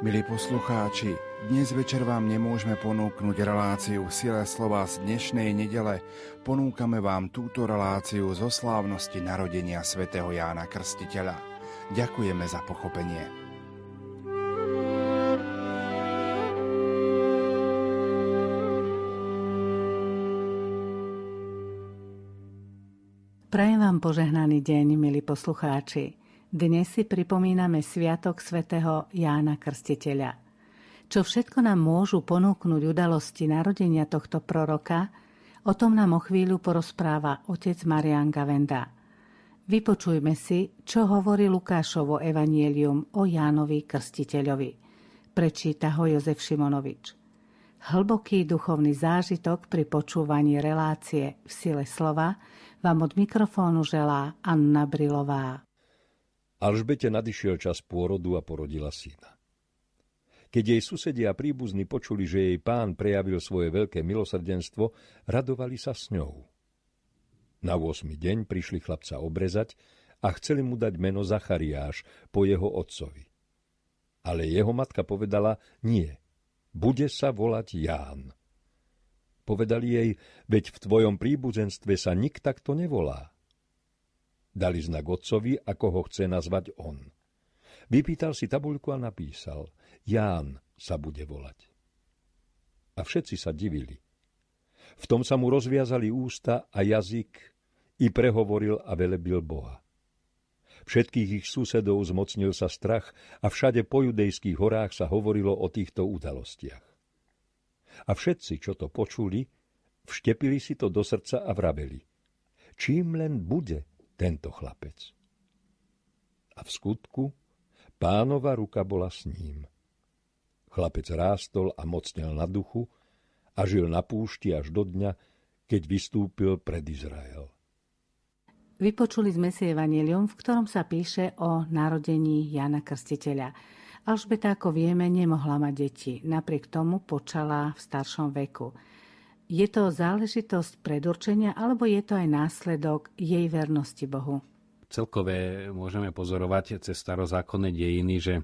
Milí poslucháči, dnes večer vám nemôžeme ponúknuť reláciu sile slova z dnešnej nedele. Ponúkame vám túto reláciu zo slávnosti narodenia svätého Jána Krstiteľa. Ďakujeme za pochopenie. Prajem vám požehnaný deň, milí poslucháči. Dnes si pripomíname Sviatok svätého Jána Krstiteľa. Čo všetko nám môžu ponúknuť udalosti narodenia tohto proroka, o tom nám o chvíľu porozpráva otec Marian Gavenda. Vypočujme si, čo hovorí Lukášovo evanielium o Jánovi Krstiteľovi. Prečíta ho Jozef Šimonovič. Hlboký duchovný zážitok pri počúvaní relácie v sile slova vám od mikrofónu želá Anna Brilová. Alžbete nadišiel čas pôrodu a porodila syna. Keď jej susedia a príbuzní počuli, že jej pán prejavil svoje veľké milosrdenstvo, radovali sa s ňou. Na 8. deň prišli chlapca obrezať a chceli mu dať meno Zachariáš po jeho otcovi. Ale jeho matka povedala, nie, bude sa volať Ján. Povedali jej, veď v tvojom príbuzenstve sa nik takto nevolá. Dali znak otcovi, ako ho chce nazvať on. Vypýtal si tabuľku a napísal Ján sa bude volať. A všetci sa divili. V tom sa mu rozviazali ústa a jazyk i prehovoril a velebil Boha. Všetkých ich susedov zmocnil sa strach a všade po judejských horách sa hovorilo o týchto udalostiach. A všetci, čo to počuli, vštepili si to do srdca a vraveli. Čím len bude tento chlapec. A v skutku pánova ruka bola s ním. Chlapec rástol a mocnel na duchu a žil na púšti až do dňa, keď vystúpil pred Izrael. Vypočuli sme si evanelium, v ktorom sa píše o narodení Jana Krstiteľa. Alžbeta, ako vieme, nemohla mať deti. Napriek tomu počala v staršom veku. Je to záležitosť predurčenia, alebo je to aj následok jej vernosti Bohu? Celkové môžeme pozorovať cez starozákonné dejiny, že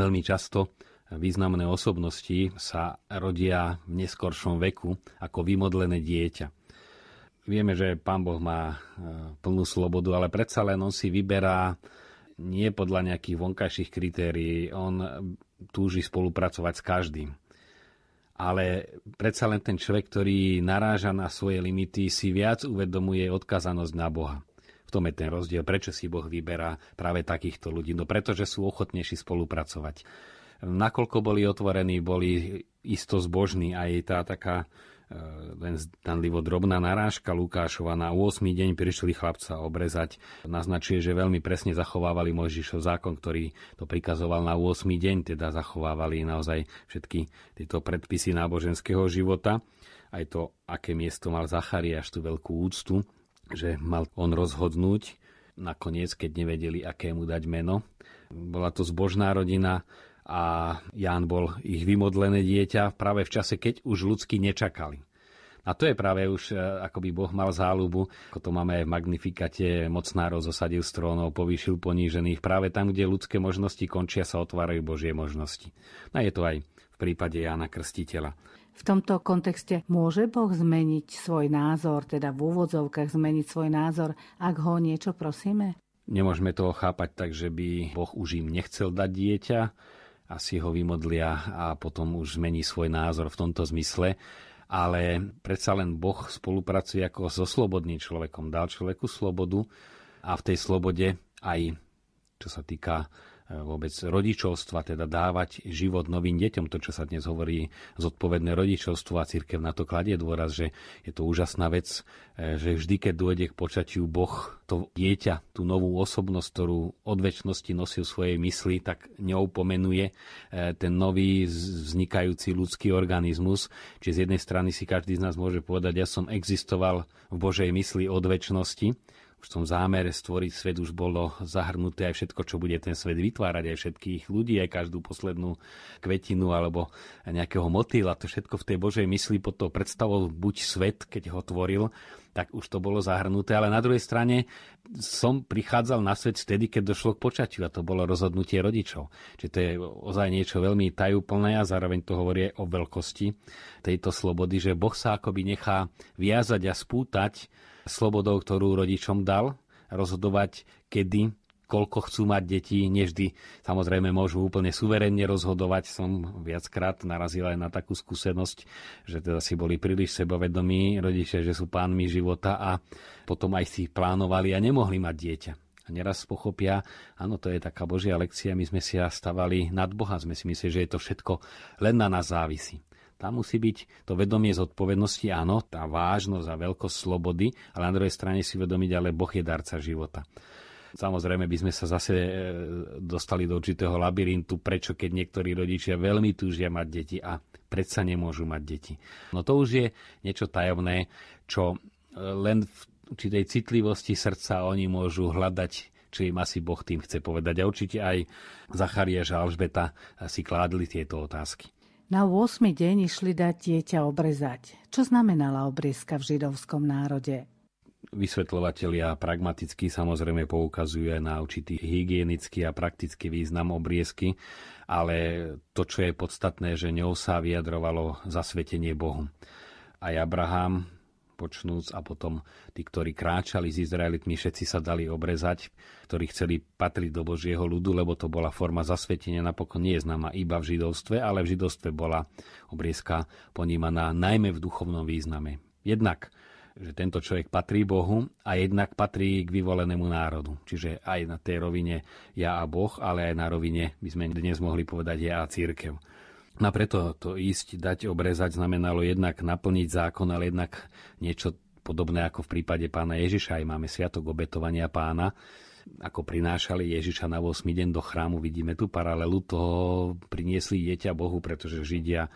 veľmi často významné osobnosti sa rodia v neskoršom veku ako vymodlené dieťa. Vieme, že pán Boh má e, plnú slobodu, ale predsa len on si vyberá nie podľa nejakých vonkajších kritérií. On túži spolupracovať s každým ale predsa len ten človek, ktorý naráža na svoje limity, si viac uvedomuje odkazanosť na Boha. V tom je ten rozdiel, prečo si Boh vyberá práve takýchto ľudí. No pretože sú ochotnejší spolupracovať. Nakoľko boli otvorení, boli isto zbožní aj tá taká len zdanlivo drobná narážka Lukášova na 8. deň prišli chlapca obrezať. Naznačuje, že veľmi presne zachovávali Mojžišov zákon, ktorý to prikazoval na 8. deň, teda zachovávali naozaj všetky tieto predpisy náboženského života. Aj to, aké miesto mal Zachariáš, tú veľkú úctu, že mal on rozhodnúť, nakoniec, keď nevedeli, aké mu dať meno. Bola to zbožná rodina, a Ján bol ich vymodlené dieťa práve v čase, keď už ľudsky nečakali. A to je práve už, e, ako by Boh mal záľubu, ako to máme aj v Magnifikate, mocnárov zosadil strónov, povýšil ponížených. Práve tam, kde ľudské možnosti končia, sa otvárajú Božie možnosti. A je to aj v prípade Jána Krstiteľa. V tomto kontexte môže Boh zmeniť svoj názor, teda v úvodzovkách zmeniť svoj názor, ak ho niečo prosíme? Nemôžeme toho chápať tak, že by Boh už im nechcel dať dieťa, asi ho vymodlia a potom už zmení svoj názor v tomto zmysle. Ale predsa len Boh spolupracuje ako so slobodným človekom. Dal človeku slobodu a v tej slobode aj, čo sa týka vôbec rodičovstva, teda dávať život novým deťom, to, čo sa dnes hovorí zodpovedné rodičovstvo a církev na to kladie dôraz, že je to úžasná vec, e, že vždy, keď dôjde k počatiu Boh, to dieťa, tú novú osobnosť, ktorú od väčšnosti nosí v svojej mysli, tak neupomenuje e, ten nový vznikajúci ľudský organizmus. Čiže z jednej strany si každý z nás môže povedať, ja som existoval v Božej mysli od väčšnosti, už v tom zámere stvoriť svet už bolo zahrnuté aj všetko, čo bude ten svet vytvárať, aj všetkých ľudí, aj každú poslednú kvetinu alebo nejakého motýla. To všetko v tej Božej mysli pod tou predstavou buď svet, keď ho tvoril, tak už to bolo zahrnuté. Ale na druhej strane som prichádzal na svet vtedy, keď došlo k počatiu a to bolo rozhodnutie rodičov. Čiže to je ozaj niečo veľmi tajúplné a zároveň to hovorí o veľkosti tejto slobody, že Boh sa akoby nechá viazať a spútať slobodou, ktorú rodičom dal, rozhodovať kedy, koľko chcú mať deti, nevždy samozrejme môžu úplne suverénne rozhodovať. Som viackrát narazil aj na takú skúsenosť, že teda si boli príliš sebovedomí rodičia, že sú pánmi života a potom aj si plánovali a nemohli mať dieťa. A neraz pochopia, áno, to je taká Božia lekcia, my sme si stavali nad Boha, sme si mysleli, že je to všetko len na nás závisí. Tam musí byť to vedomie zodpovednosti, áno, tá vážnosť a veľkosť slobody, ale na druhej strane si vedomiť, ale Boh je darca života. Samozrejme by sme sa zase e, dostali do určitého labyrintu, prečo keď niektorí rodičia veľmi túžia mať deti a predsa nemôžu mať deti. No to už je niečo tajomné, čo e, len v určitej citlivosti srdca oni môžu hľadať, čo im asi Boh tým chce povedať. A určite aj Zachariáš a Alžbeta si kládli tieto otázky. Na 8. deň išli dať dieťa obrezať. Čo znamenala obriezka v židovskom národe? Vysvetľovatelia pragmaticky samozrejme poukazujú na určitý hygienický a praktický význam obriezky, ale to, čo je podstatné, že ňou sa vyjadrovalo zasvetenie Bohu. Aj Abraham počnúc a potom tí, ktorí kráčali s Izraelitmi, všetci sa dali obrezať, ktorí chceli patriť do Božieho ľudu, lebo to bola forma zasvetenia, napokon nie je známa iba v židovstve, ale v židovstve bola obriezka ponímaná najmä v duchovnom význame. Jednak že tento človek patrí Bohu a jednak patrí k vyvolenému národu. Čiže aj na tej rovine ja a Boh, ale aj na rovine by sme dnes mohli povedať ja a církev. A preto to ísť, dať, obrezať znamenalo jednak naplniť zákon, ale jednak niečo podobné ako v prípade pána Ježiša. Aj máme sviatok obetovania pána, ako prinášali Ježiša na 8. deň do chrámu. Vidíme tu paralelu, toho priniesli dieťa Bohu, pretože Židia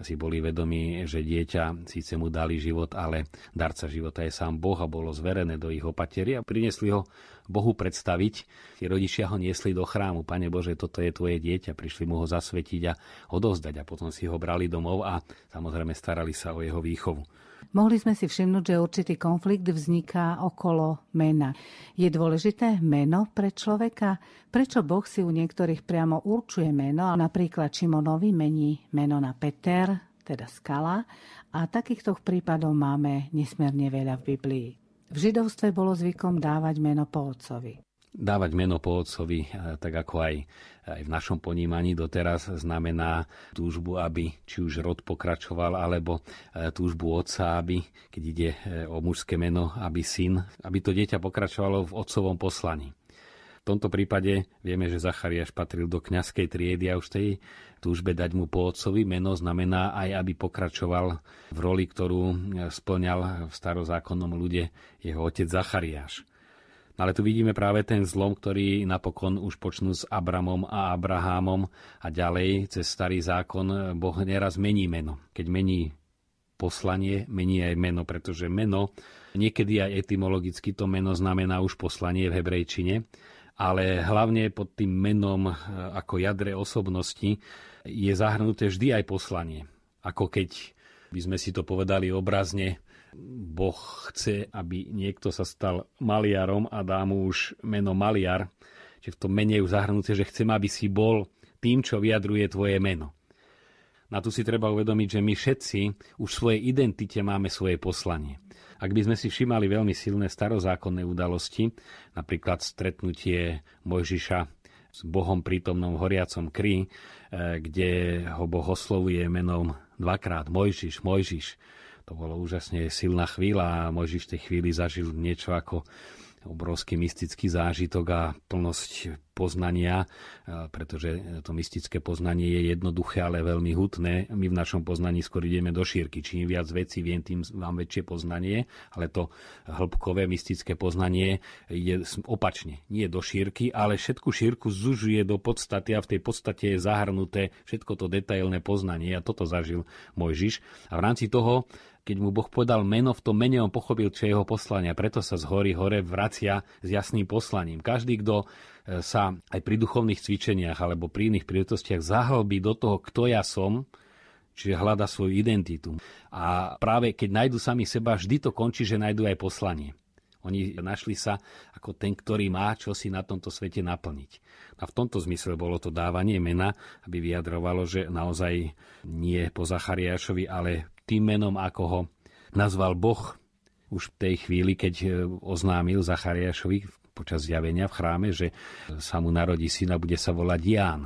si boli vedomí, že dieťa síce mu dali život, ale darca života je sám Boh a bolo zverené do ich opatery a priniesli ho Bohu predstaviť. Tí rodičia ho niesli do chrámu. Pane Bože, toto je tvoje dieťa. Prišli mu ho zasvetiť a odovzdať a potom si ho brali domov a samozrejme starali sa o jeho výchovu. Mohli sme si všimnúť, že určitý konflikt vzniká okolo mena. Je dôležité meno pre človeka? Prečo Boh si u niektorých priamo určuje meno? Napríklad Šimonovi mení meno na Peter, teda skala, a takýchto prípadov máme nesmierne veľa v Biblii. V židovstve bolo zvykom dávať meno po otcovi dávať meno po otcovi, tak ako aj, aj v našom ponímaní doteraz, znamená túžbu, aby či už rod pokračoval, alebo e, túžbu otca, aby, keď ide e, o mužské meno, aby syn, aby to dieťa pokračovalo v otcovom poslaní. V tomto prípade vieme, že Zachariáš patril do kňazskej triedy a už tej túžbe dať mu po otcovi meno znamená aj, aby pokračoval v roli, ktorú e, splňal v starozákonnom ľude jeho otec Zachariáš. Ale tu vidíme práve ten zlom, ktorý napokon už počnú s Abramom a Abrahámom a ďalej cez starý zákon Boh neraz mení meno. Keď mení poslanie, mení aj meno, pretože meno, niekedy aj etymologicky to meno znamená už poslanie v hebrejčine, ale hlavne pod tým menom e, ako jadre osobnosti je zahrnuté vždy aj poslanie. Ako keď by sme si to povedali obrazne, Boh chce, aby niekto sa stal maliarom a dá mu už meno maliar, že v tom mene je zahrnuté, že chcem, aby si bol tým, čo vyjadruje tvoje meno. Na tu si treba uvedomiť, že my všetci už v svojej identite máme svoje poslanie. Ak by sme si všimali veľmi silné starozákonné udalosti, napríklad stretnutie Mojžiša s Bohom prítomnom v horiacom kry, eh, kde ho Boh oslovuje menom dvakrát Mojžiš, Mojžiš, to bolo úžasne silná chvíľa a Mojžiš v tej chvíli zažil niečo ako obrovský mystický zážitok a plnosť poznania, pretože to mystické poznanie je jednoduché, ale veľmi hutné. My v našom poznaní skôr ideme do šírky. Čím viac vecí viem, tým mám väčšie poznanie, ale to hĺbkové mystické poznanie je opačne. Nie do šírky, ale všetku šírku zužuje do podstaty a v tej podstate je zahrnuté všetko to detailné poznanie a toto zažil Mojžiš. A v rámci toho keď mu Boh podal meno, v tom mene on pochopil, čo je jeho poslanie. Preto sa z hory hore vracia s jasným poslaním. Každý, kto e, sa aj pri duchovných cvičeniach alebo pri iných príležitostiach zahlbí do toho, kto ja som, čiže hľada svoju identitu. A práve keď nájdu sami seba, vždy to končí, že nájdu aj poslanie. Oni našli sa ako ten, ktorý má čo si na tomto svete naplniť. A v tomto zmysle bolo to dávanie mena, aby vyjadrovalo, že naozaj nie po Zachariášovi, ale tým menom, ako ho nazval Boh už v tej chvíli, keď e, oznámil Zachariášovi počas zjavenia v chráme, že sa mu narodí syna, bude sa volať Ján.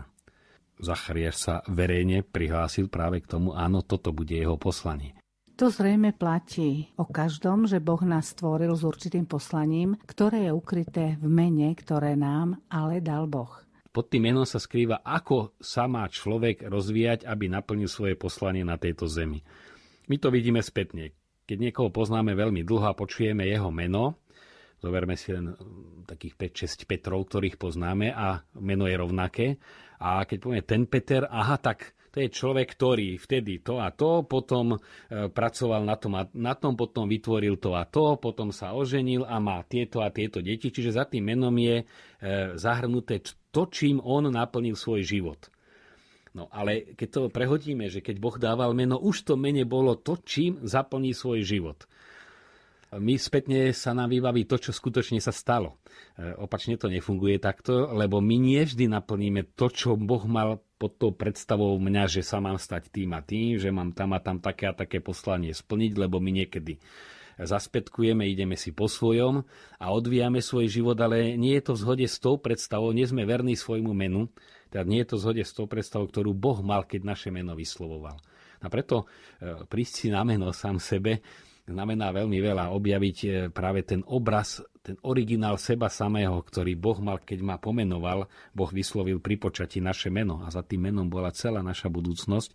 Zachariáš sa verejne prihlásil práve k tomu, áno, toto bude jeho poslanie. To zrejme platí o každom, že Boh nás stvoril s určitým poslaním, ktoré je ukryté v mene, ktoré nám ale dal Boh. Pod tým menom sa skrýva, ako sa má človek rozvíjať, aby naplnil svoje poslanie na tejto zemi. My to vidíme spätne. Keď niekoho poznáme veľmi dlho a počujeme jeho meno, zoberme si len takých 5-6 Petrov, ktorých poznáme a meno je rovnaké. A keď povieme ten Peter, aha, tak to je človek, ktorý vtedy to a to, potom e, pracoval na tom a na tom, potom vytvoril to a to, potom sa oženil a má tieto a tieto deti. Čiže za tým menom je e, zahrnuté to, čím on naplnil svoj život. No ale keď to prehodíme, že keď Boh dával meno, už to mene bolo to, čím zaplní svoj život my spätne sa nám vybaví to, čo skutočne sa stalo. E, opačne to nefunguje takto, lebo my nie vždy naplníme to, čo Boh mal pod tou predstavou mňa, že sa mám stať tým a tým, že mám tam a tam také a také poslanie splniť, lebo my niekedy zaspetkujeme, ideme si po svojom a odvíjame svoj život, ale nie je to v zhode s tou predstavou, nie sme verní svojmu menu, teda nie je to zhode s tou predstavou, ktorú Boh mal, keď naše meno vyslovoval. A preto e, prísť si na meno sám sebe znamená veľmi veľa objaviť e, práve ten obraz, ten originál seba samého, ktorý Boh mal, keď ma pomenoval. Boh vyslovil pri počatí naše meno a za tým menom bola celá naša budúcnosť.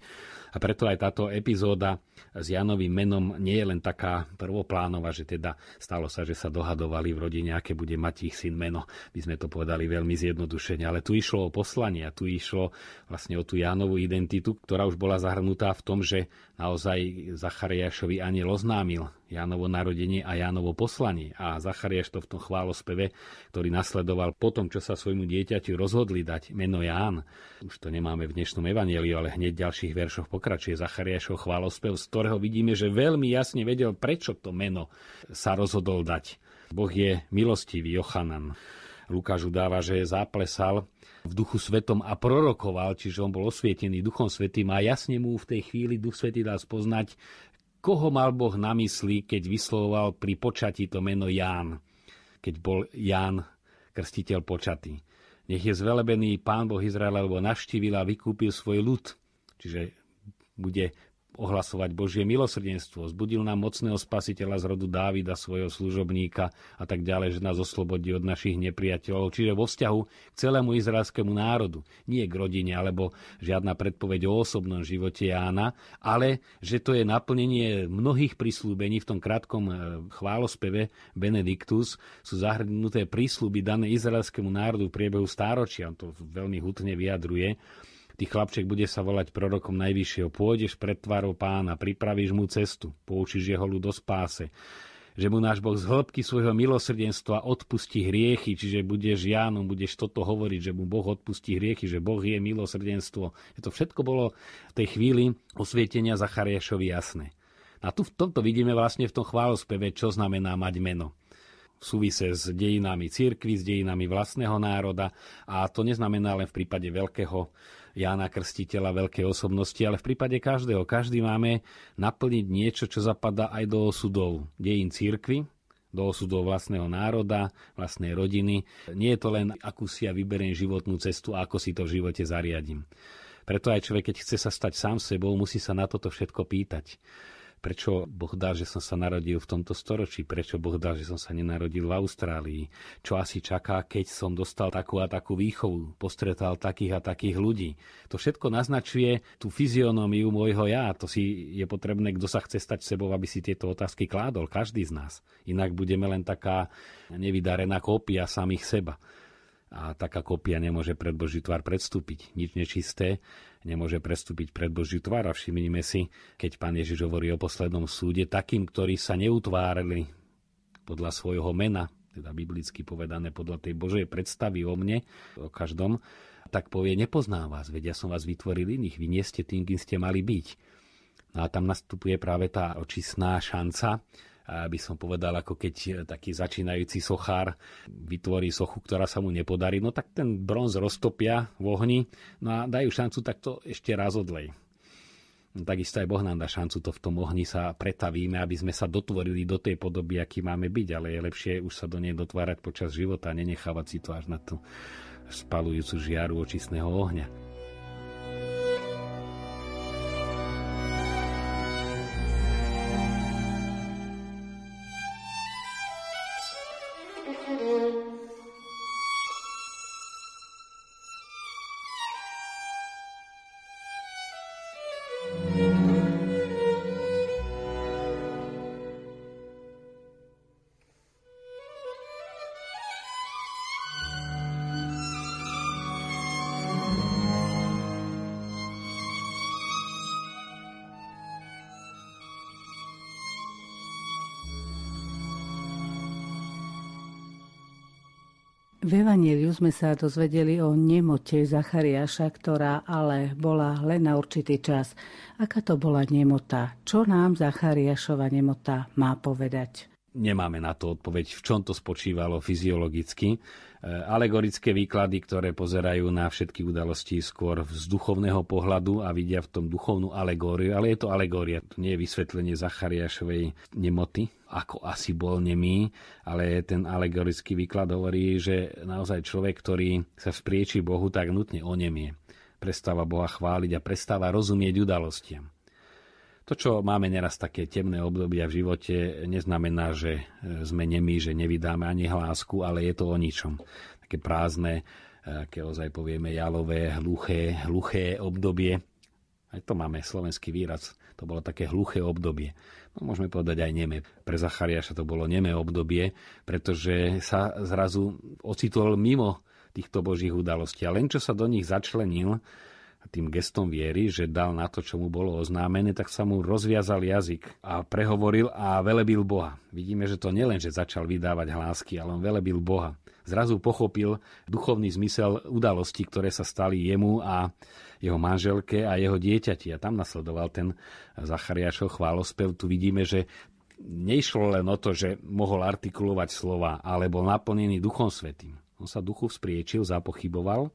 A preto aj táto epizóda s Janovým menom nie je len taká prvoplánova, že teda stalo sa, že sa dohadovali v rodine, aké bude mať ich syn meno. My sme to povedali veľmi zjednodušene, ale tu išlo o poslanie a tu išlo vlastne o tú Jánovú identitu, ktorá už bola zahrnutá v tom, že naozaj Zachariášovi aniel oznámil Jánovo narodenie a Jánovo poslanie. A Zachariáš to v tom chválospeve, ktorý nasledoval po tom, čo sa svojmu dieťaťu rozhodli dať meno Ján. Už to nemáme v dnešnom evanieliu, ale hneď v ďalších veršoch pokračuje Zachariášov chválospev, z ktorého vidíme, že veľmi jasne vedel, prečo to meno sa rozhodol dať. Boh je milostivý, Jochanan. Lukáš udáva, že záplesal v duchu svetom a prorokoval, čiže on bol osvietený duchom svetým a jasne mu v tej chvíli duch svetý dal spoznať, koho mal Boh na mysli, keď vyslovoval pri počatí to meno Ján, keď bol Ján krstiteľ počatý. Nech je zvelebený Pán Boh Izraela, lebo navštívil a vykúpil svoj ľud. Čiže bude ohlasovať Božie milosrdenstvo. Zbudil nám mocného spasiteľa z rodu Dávida, svojho služobníka a tak ďalej, že nás oslobodí od našich nepriateľov. Čiže vo vzťahu k celému izraelskému národu. Nie k rodine, alebo žiadna predpoveď o osobnom živote Jána, ale že to je naplnenie mnohých prislúbení v tom krátkom e, chválospeve Benediktus sú zahrnuté prísľuby dané izraelskému národu v priebehu stáročia. On to veľmi hutne vyjadruje Ty chlapček bude sa volať prorokom najvyššieho. Pôjdeš pred tvárou pána, pripravíš mu cestu, poučíš jeho ľud do spáse že mu náš Boh z hĺbky svojho milosrdenstva odpustí hriechy, čiže budeš Jánom, budeš toto hovoriť, že mu Boh odpustí hriechy, že Boh je milosrdenstvo. To všetko bolo v tej chvíli osvietenia Zachariášovi jasné. A tu v tomto vidíme vlastne v tom chválospeve, čo znamená mať meno v súvise s dejinami církvy, s dejinami vlastného národa a to neznamená len v prípade veľkého Jána Krstiteľa, veľkej osobnosti, ale v prípade každého. Každý máme naplniť niečo, čo zapadá aj do osudov dejín církvy, do osudov vlastného národa, vlastnej rodiny. Nie je to len akúsi ja vyberiem životnú cestu a ako si to v živote zariadím. Preto aj človek, keď chce sa stať sám sebou, musí sa na toto všetko pýtať prečo Boh dá, že som sa narodil v tomto storočí, prečo Boh dá, že som sa nenarodil v Austrálii, čo asi čaká, keď som dostal takú a takú výchovu, postretal takých a takých ľudí. To všetko naznačuje tú fyzionómiu môjho ja. To si je potrebné, kto sa chce stať sebou, aby si tieto otázky kládol, každý z nás. Inak budeme len taká nevydarená kópia samých seba a taká kopia nemôže pred Boží tvár predstúpiť. Nič nečisté nemôže prestúpiť pred Božiu tvár. A všimnime si, keď pán Ježiš hovorí o poslednom súde, takým, ktorí sa neutvárali podľa svojho mena, teda biblicky povedané podľa tej Božej predstavy o mne, o každom, tak povie, nepoznám vás, veď ja som vás vytvoril iných, vy nie ste tým, kým ste mali byť. No a tam nastupuje práve tá očistná šanca, by som povedal, ako keď taký začínajúci sochár vytvorí sochu, ktorá sa mu nepodarí, no tak ten bronz roztopia v ohni no a dajú šancu takto ešte raz odlej. No, takisto aj Boh nám dá šancu to v tom ohni sa pretavíme, aby sme sa dotvorili do tej podoby, aký máme byť, ale je lepšie už sa do nej dotvárať počas života a nenechávať si to až na tú spalujúcu žiaru očistného ohňa. V Evangeliu sme sa dozvedeli o nemote Zachariáša, ktorá ale bola len na určitý čas. Aká to bola nemota? Čo nám Zachariášova nemota má povedať? Nemáme na to odpoveď, v čom to spočívalo fyziologicky. E, alegorické výklady, ktoré pozerajú na všetky udalosti skôr z duchovného pohľadu a vidia v tom duchovnú alegóriu, ale je to alegória, to nie je vysvetlenie Zachariášovej nemoty, ako asi bol nemý, ale ten alegorický výklad hovorí, že naozaj človek, ktorý sa vzprieči Bohu, tak nutne onemie. Prestáva Boha chváliť a prestáva rozumieť udalostiam. To, čo máme neraz také temné obdobia v živote, neznamená, že sme nemí, že nevydáme ani hlásku, ale je to o ničom. Také prázdne, e, aké ozaj povieme, jalové, hluché, hluché obdobie. Aj to máme slovenský výraz. To bolo také hluché obdobie. No, môžeme povedať aj neme. Pre Zachariáša to bolo neme obdobie, pretože sa zrazu ocitol mimo týchto božích udalostí. A len čo sa do nich začlenil, tým gestom viery, že dal na to, čo mu bolo oznámené, tak sa mu rozviazal jazyk a prehovoril a velebil Boha. Vidíme, že to nielen, že začal vydávať hlásky, ale on velebil Boha. Zrazu pochopil duchovný zmysel udalostí, ktoré sa stali jemu a jeho manželke a jeho dieťati. A tam nasledoval ten Zachariášov chválospev. Tu vidíme, že nešlo len o to, že mohol artikulovať slova, ale bol naplnený Duchom Svetým. On sa duchu vzpriečil, zapochyboval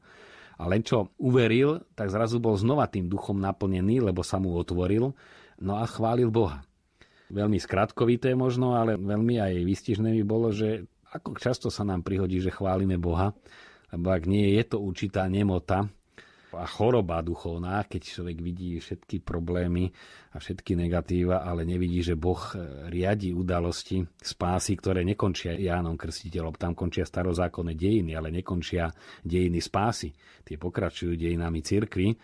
a len čo uveril, tak zrazu bol znova tým duchom naplnený, lebo sa mu otvoril, no a chválil Boha. Veľmi skratkovité možno, ale veľmi aj výstižné by bolo, že ako často sa nám prihodí, že chválime Boha, lebo ak nie je to určitá nemota, a choroba duchovná, keď človek vidí všetky problémy a všetky negatíva, ale nevidí, že Boh e, riadi udalosti spásy, ktoré nekončia Jánom Krstiteľom. Tam končia starozákonné dejiny, ale nekončia dejiny spásy. Tie pokračujú dejinami cirkvi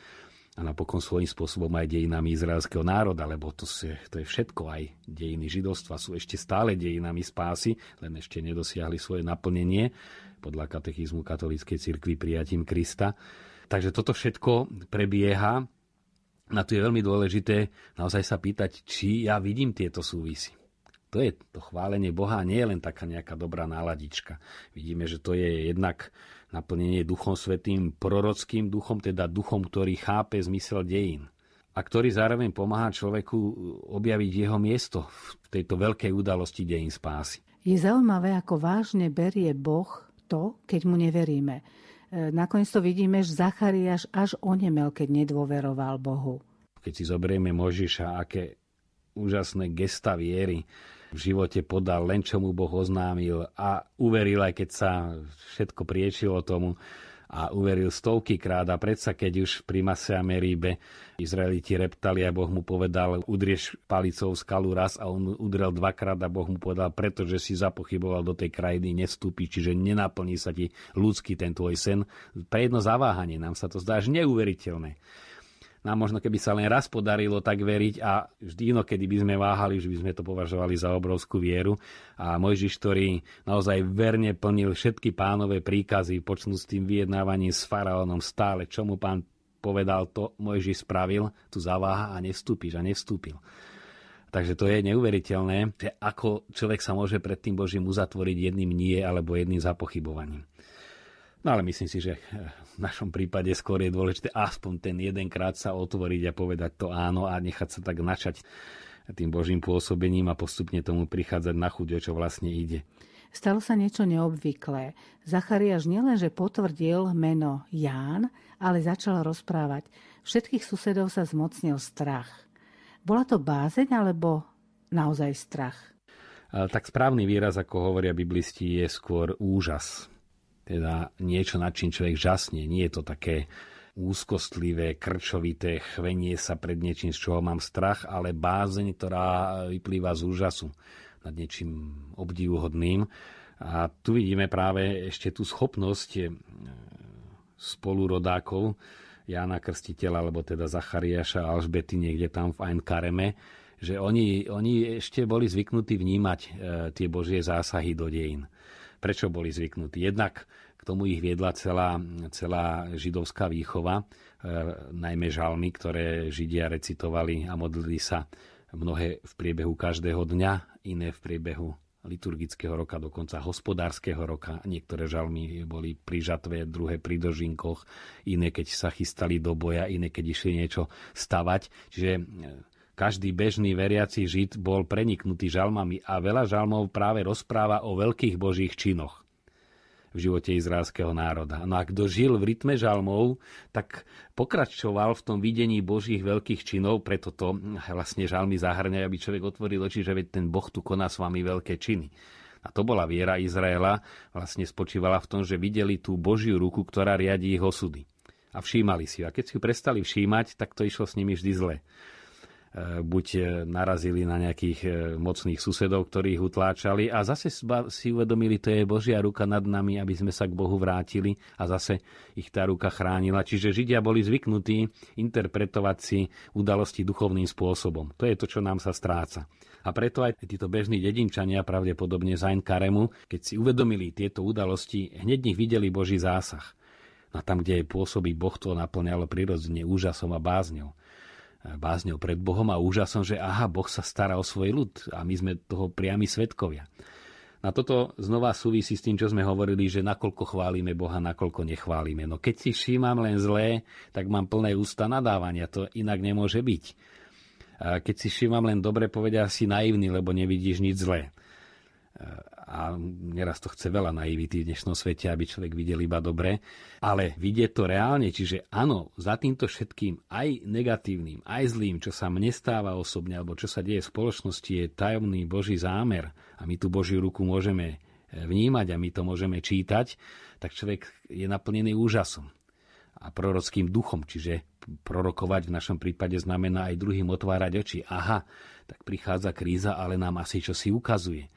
a napokon svojím spôsobom aj dejinami izraelského národa, lebo to, je, to je všetko, aj dejiny židovstva sú ešte stále dejinami spásy, len ešte nedosiahli svoje naplnenie podľa katechizmu katolíckej cirkvi prijatím Krista. Takže toto všetko prebieha. Na to je veľmi dôležité naozaj sa pýtať, či ja vidím tieto súvisy. To je to chválenie Boha, nie je len taká nejaká dobrá náladička. Vidíme, že to je jednak naplnenie Duchom Svetým, prorockým duchom, teda duchom, ktorý chápe zmysel dejín a ktorý zároveň pomáha človeku objaviť jeho miesto v tejto veľkej udalosti dejín spásy. Je zaujímavé, ako vážne berie Boh to, keď mu neveríme. E, nakoniec to vidíme, že Zachariáš až onemel, keď nedôveroval Bohu. Keď si zoberieme Možiša, aké úžasné gesta viery v živote podal, len čo mu Boh oznámil a uveril, aj keď sa všetko priečilo tomu, a uveril stovky krát a predsa keď už pri Mase a Meríbe Izraeliti reptali a Boh mu povedal udrieš palicou skalu raz a on udrel dvakrát a Boh mu povedal pretože si zapochyboval do tej krajiny nestúpi, čiže nenaplní sa ti ľudský ten tvoj sen. Pre jedno zaváhanie nám sa to zdá až neuveriteľné nám možno keby sa len raz podarilo tak veriť a vždy inokedy by sme váhali, že by sme to považovali za obrovskú vieru. A Mojžiš, ktorý naozaj verne plnil všetky pánové príkazy, počnú s tým vyjednávaním s faraónom stále, čo mu pán povedal to, Mojžiš spravil, tu zaváha a nevstúpiš a nevstúpil. Takže to je neuveriteľné, že ako človek sa môže pred tým Božím uzatvoriť jedným nie alebo jedným zapochybovaním. No ale myslím si, že v našom prípade skôr je dôležité aspoň ten jedenkrát sa otvoriť a povedať to áno a nechať sa tak načať tým Božím pôsobením a postupne tomu prichádzať na chuť, čo vlastne ide. Stalo sa niečo neobvyklé. Zachariáš nielenže potvrdil meno Ján, ale začal rozprávať. Všetkých susedov sa zmocnil strach. Bola to bázeň alebo naozaj strach? Tak správny výraz, ako hovoria biblisti, je skôr úžas. Teda niečo, nad čím človek žasne. Nie je to také úzkostlivé, krčovité chvenie sa pred niečím, z čoho mám strach, ale bázeň, ktorá vyplýva z úžasu nad niečím obdivuhodným. A tu vidíme práve ešte tú schopnosť e, spolurodákov Jána Krstiteľa, alebo teda Zachariáša a Alžbety niekde tam v Ein Kareme, že oni, oni ešte boli zvyknutí vnímať e, tie Božie zásahy do dejín. Prečo boli zvyknutí? Jednak k tomu ich viedla celá, celá židovská výchova, e, najmä žalmy, ktoré Židia recitovali a modlili sa mnohé v priebehu každého dňa, iné v priebehu liturgického roka, dokonca hospodárskeho roka. Niektoré žalmy boli pri žatve, druhé pri dožinkoch, iné keď sa chystali do boja, iné keď išli niečo stavať. Čiže e, každý bežný veriaci žid bol preniknutý žalmami a veľa žalmov práve rozpráva o veľkých božích činoch v živote izraelského národa. No a kto žil v rytme žalmov, tak pokračoval v tom videní Božích veľkých činov, preto to vlastne žalmy zahrňajú, aby človek otvoril oči, že veď ten Boh tu koná s vami veľké činy. A to bola viera Izraela, vlastne spočívala v tom, že videli tú Božiu ruku, ktorá riadi ich osudy. A všímali si ju. A keď si ju prestali všímať, tak to išlo s nimi vždy zle. E, buď e, narazili na nejakých e, mocných susedov, ktorí ich utláčali a zase si uvedomili, to je Božia ruka nad nami, aby sme sa k Bohu vrátili a zase ich tá ruka chránila. Čiže Židia boli zvyknutí interpretovať si udalosti duchovným spôsobom. To je to, čo nám sa stráca. A preto aj títo bežní dedinčania, pravdepodobne Zain Karemu, keď si uvedomili tieto udalosti, hneď nich videli Boží zásah. A tam, kde je pôsobí Boh, to naplňalo prirodzene úžasom a bázňou bázňou pred Bohom a úžasom, že aha, Boh sa stará o svoj ľud a my sme toho priami svetkovia. Na toto znova súvisí s tým, čo sme hovorili, že nakoľko chválime Boha, nakoľko nechválime. No keď si všímam len zlé, tak mám plné ústa nadávania. To inak nemôže byť. A keď si všímam len dobre, povedia si naivný, lebo nevidíš nič zlé a neraz to chce veľa naivity v dnešnom svete, aby človek videl iba dobre, ale vidieť to reálne, čiže áno, za týmto všetkým aj negatívnym, aj zlým, čo sa mne stáva osobne, alebo čo sa deje v spoločnosti, je tajomný Boží zámer. A my tú Božiu ruku môžeme e, vnímať a my to môžeme čítať, tak človek je naplnený úžasom a prorockým duchom, čiže prorokovať v našom prípade znamená aj druhým otvárať oči. Aha, tak prichádza kríza, ale nám asi čo si ukazuje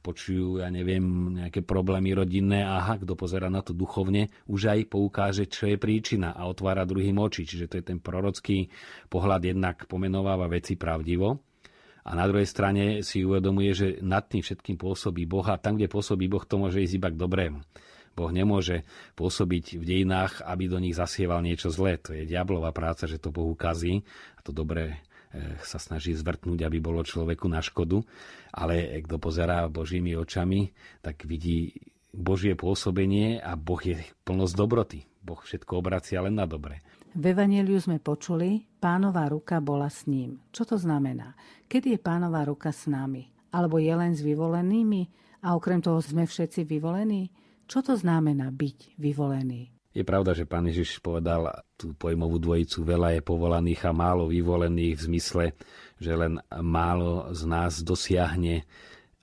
počujú, ja neviem, nejaké problémy rodinné, aha, kto pozera na to duchovne, už aj poukáže, čo je príčina a otvára druhým oči. Čiže to je ten prorocký pohľad, jednak pomenováva veci pravdivo, a na druhej strane si uvedomuje, že nad tým všetkým pôsobí Boh a tam, kde pôsobí Boh, to môže ísť iba k dobrému. Boh nemôže pôsobiť v dejinách, aby do nich zasieval niečo zlé. To je diablová práca, že to Bohu kazí a to dobré Eh, sa snaží zvrtnúť, aby bolo človeku na škodu, ale kto pozerá Božími očami, tak vidí Božie pôsobenie a Boh je plnosť dobroty. Boh všetko obracia len na dobre. V Evangeliu sme počuli, pánová ruka bola s ním. Čo to znamená? Kedy je pánová ruka s nami? Alebo je len s vyvolenými? A okrem toho sme všetci vyvolení? Čo to znamená byť vyvolený? Je pravda, že pán Ježiš povedal tú pojmovú dvojicu, veľa je povolaných a málo vyvolených v zmysle, že len málo z nás dosiahne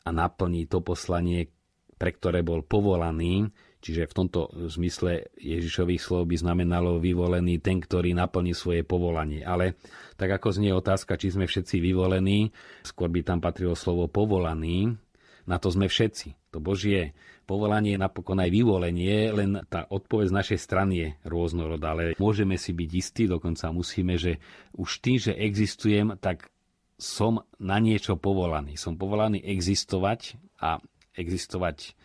a naplní to poslanie, pre ktoré bol povolaný. Čiže v tomto zmysle Ježišových slov by znamenalo vyvolený ten, ktorý naplní svoje povolanie. Ale tak ako znie otázka, či sme všetci vyvolení, skôr by tam patrilo slovo povolaný, na to sme všetci. To Božie povolanie je napokon aj vyvolenie, len tá odpoveď z našej strany je rôznorodá. Ale môžeme si byť istí, dokonca musíme, že už tým, že existujem, tak som na niečo povolaný. Som povolaný existovať a existovať,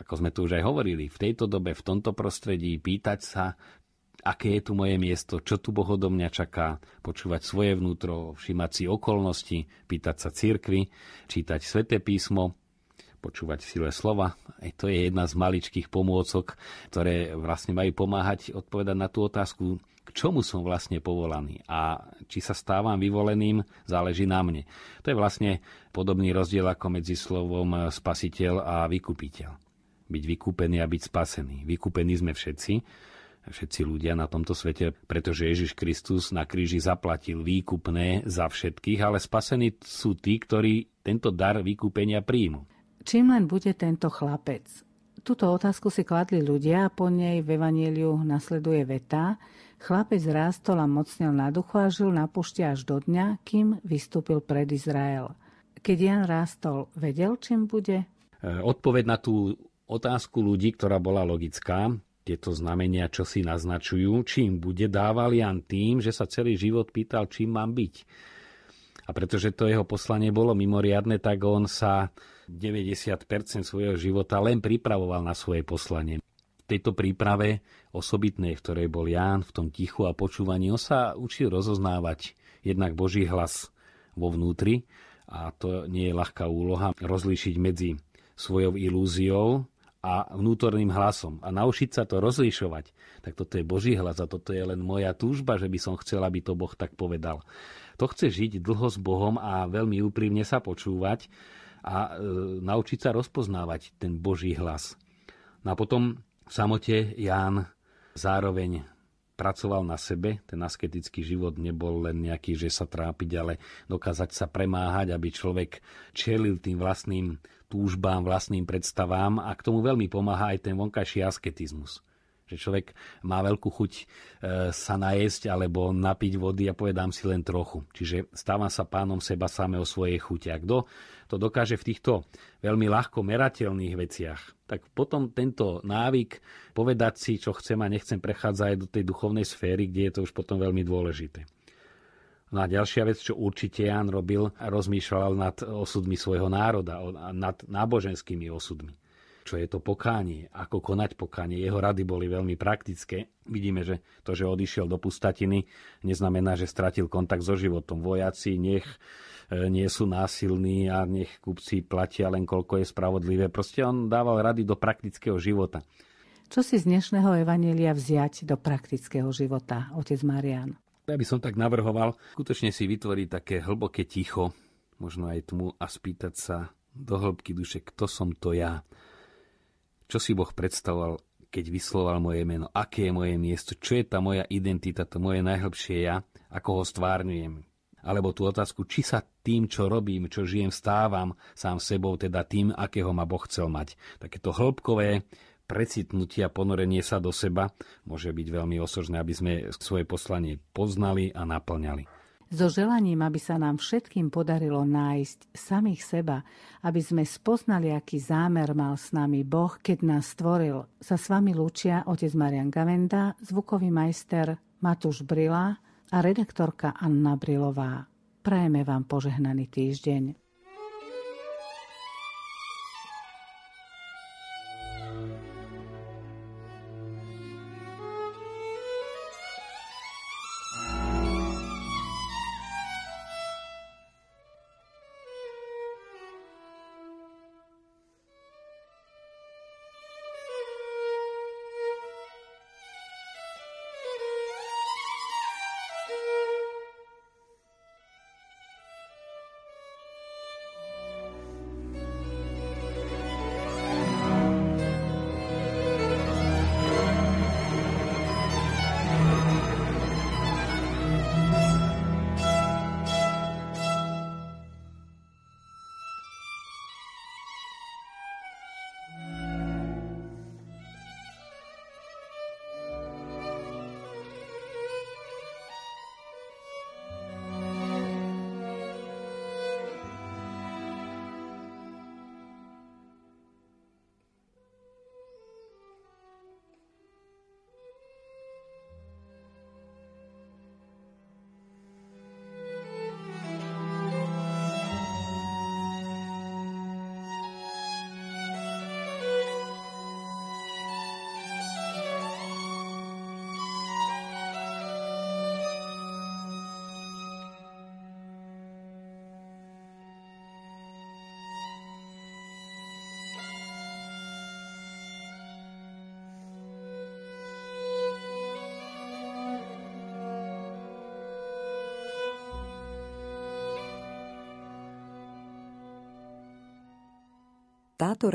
ako sme tu už aj hovorili, v tejto dobe, v tomto prostredí, pýtať sa, aké je tu moje miesto, čo tu Boh odo mňa čaká, počúvať svoje vnútro, všimať si okolnosti, pýtať sa cirkvy, čítať sväté písmo, počúvať sile slova. Aj to je jedna z maličkých pomôcok, ktoré vlastne majú pomáhať odpovedať na tú otázku, k čomu som vlastne povolaný a či sa stávam vyvoleným, záleží na mne. To je vlastne podobný rozdiel ako medzi slovom spasiteľ a vykupiteľ. Byť vykúpený a byť spasený. Vykúpení sme všetci, všetci ľudia na tomto svete, pretože Ježiš Kristus na kríži zaplatil výkupné za všetkých, ale spasení sú tí, ktorí tento dar vykúpenia príjmu. Čím len bude tento chlapec? Túto otázku si kladli ľudia a po nej v Evangeliu nasleduje veta Chlapec rástol a mocnil na duchu a žil na pušti až do dňa, kým vystúpil pred Izrael. Keď Jan rástol, vedel, čím bude? E, odpoveď na tú otázku ľudí, ktorá bola logická, tieto znamenia, čo si naznačujú, čím bude, dával Jan tým, že sa celý život pýtal, čím mám byť. A pretože to jeho poslanie bolo mimoriadne, tak on sa 90% svojho života len pripravoval na svoje poslanie. V tejto príprave osobitnej, v ktorej bol Ján, v tom tichu a počúvaní, on sa učil rozoznávať jednak Boží hlas vo vnútri a to nie je ľahká úloha rozlíšiť medzi svojou ilúziou a vnútorným hlasom a naučiť sa to rozlišovať. Tak toto je Boží hlas a toto je len moja túžba, že by som chcel, aby to Boh tak povedal. To chce žiť dlho s Bohom a veľmi úprimne sa počúvať a e, naučiť sa rozpoznávať ten Boží hlas. No a potom v samote Ján zároveň pracoval na sebe. Ten asketický život nebol len nejaký, že sa trápiť, ale dokázať sa premáhať, aby človek čelil tým vlastným túžbám, vlastným predstavám a k tomu veľmi pomáha aj ten vonkajší asketizmus že človek má veľkú chuť e, sa najesť alebo napiť vody a povedám si len trochu. Čiže stáva sa pánom seba samého svojej chute. A kto to dokáže v týchto veľmi ľahko merateľných veciach, tak potom tento návyk povedať si, čo chcem a nechcem, prechádza aj do tej duchovnej sféry, kde je to už potom veľmi dôležité. No a ďalšia vec, čo určite Ján robil, rozmýšľal nad osudmi svojho národa, nad náboženskými osudmi čo je to pokánie, ako konať pokánie. Jeho rady boli veľmi praktické. Vidíme, že to, že odišiel do pustatiny, neznamená, že stratil kontakt so životom. Vojaci nech e, nie sú násilní a nech kupci platia len koľko je spravodlivé. Proste on dával rady do praktického života. Čo si z dnešného evanelia vziať do praktického života, otec Marian? Ja by som tak navrhoval skutočne si vytvoriť také hlboké ticho, možno aj tmu a spýtať sa do hĺbky duše, kto som to ja čo si Boh predstavoval, keď vysloval moje meno, aké je moje miesto, čo je tá moja identita, to moje najhlbšie ja, ako ho stvárňujem. Alebo tú otázku, či sa tým, čo robím, čo žijem, stávam sám sebou, teda tým, akého ma Boh chcel mať. Takéto hĺbkové precitnutie a ponorenie sa do seba môže byť veľmi osožné, aby sme svoje poslanie poznali a naplňali so želaním, aby sa nám všetkým podarilo nájsť samých seba, aby sme spoznali, aký zámer mal s nami Boh, keď nás stvoril. Sa s vami lúčia otec Marian Gavenda, zvukový majster Matúš Brila a redaktorka Anna Brilová. Prajeme vám požehnaný týždeň. Táto